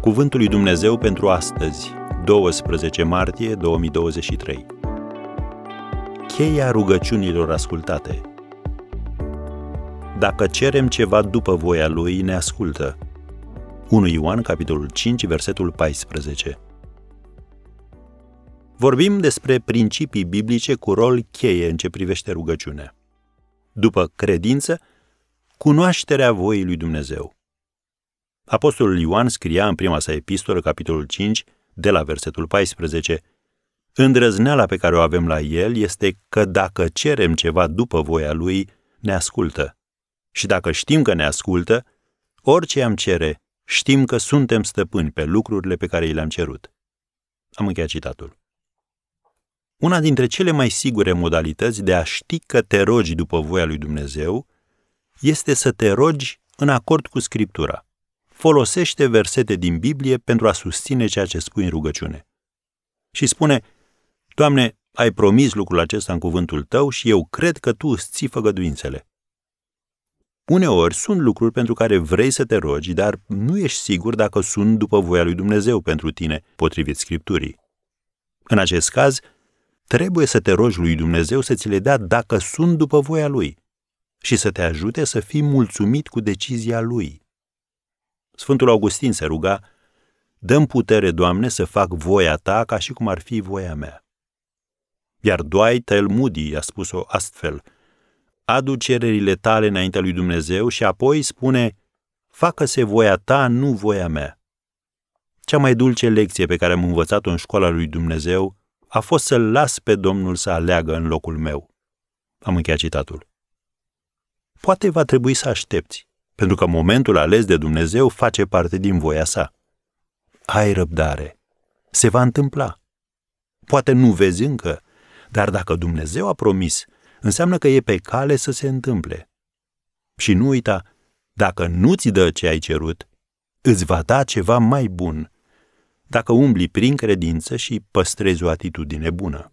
Cuvântul lui Dumnezeu pentru astăzi, 12 martie 2023. Cheia rugăciunilor ascultate. Dacă cerem ceva după voia lui, ne ascultă. 1 Ioan, capitolul 5, versetul 14. Vorbim despre principii biblice cu rol cheie în ce privește rugăciunea. După credință, cunoașterea voii lui Dumnezeu. Apostolul Ioan scria în prima sa epistolă, capitolul 5, de la versetul 14, Îndrăzneala pe care o avem la el este că dacă cerem ceva după voia lui, ne ascultă. Și dacă știm că ne ascultă, orice am cere, știm că suntem stăpâni pe lucrurile pe care i le-am cerut. Am încheiat citatul. Una dintre cele mai sigure modalități de a ști că te rogi după voia lui Dumnezeu este să te rogi în acord cu Scriptura. Folosește versete din Biblie pentru a susține ceea ce spui în rugăciune. Și spune, Doamne, ai promis lucrul acesta în cuvântul tău și eu cred că tu îți ții făgăduințele. Uneori sunt lucruri pentru care vrei să te rogi, dar nu ești sigur dacă sunt după voia lui Dumnezeu pentru tine, potrivit Scripturii. În acest caz, trebuie să te rogi lui Dumnezeu să ți le dea dacă sunt după voia lui și să te ajute să fii mulțumit cu decizia lui. Sfântul Augustin se ruga, Dăm putere, Doamne, să fac voia ta ca și cum ar fi voia mea. Iar Dwight L. Moody a spus-o astfel, adu cererile tale înaintea lui Dumnezeu și apoi spune, facă-se voia ta, nu voia mea. Cea mai dulce lecție pe care am învățat-o în școala lui Dumnezeu a fost să-L las pe Domnul să aleagă în locul meu. Am încheiat citatul. Poate va trebui să aștepți, pentru că momentul ales de Dumnezeu face parte din voia sa. Ai răbdare. Se va întâmpla. Poate nu vezi încă, dar dacă Dumnezeu a promis, înseamnă că e pe cale să se întâmple. Și nu uita, dacă nu ți dă ce ai cerut, îți va da ceva mai bun, dacă umbli prin credință și păstrezi o atitudine bună.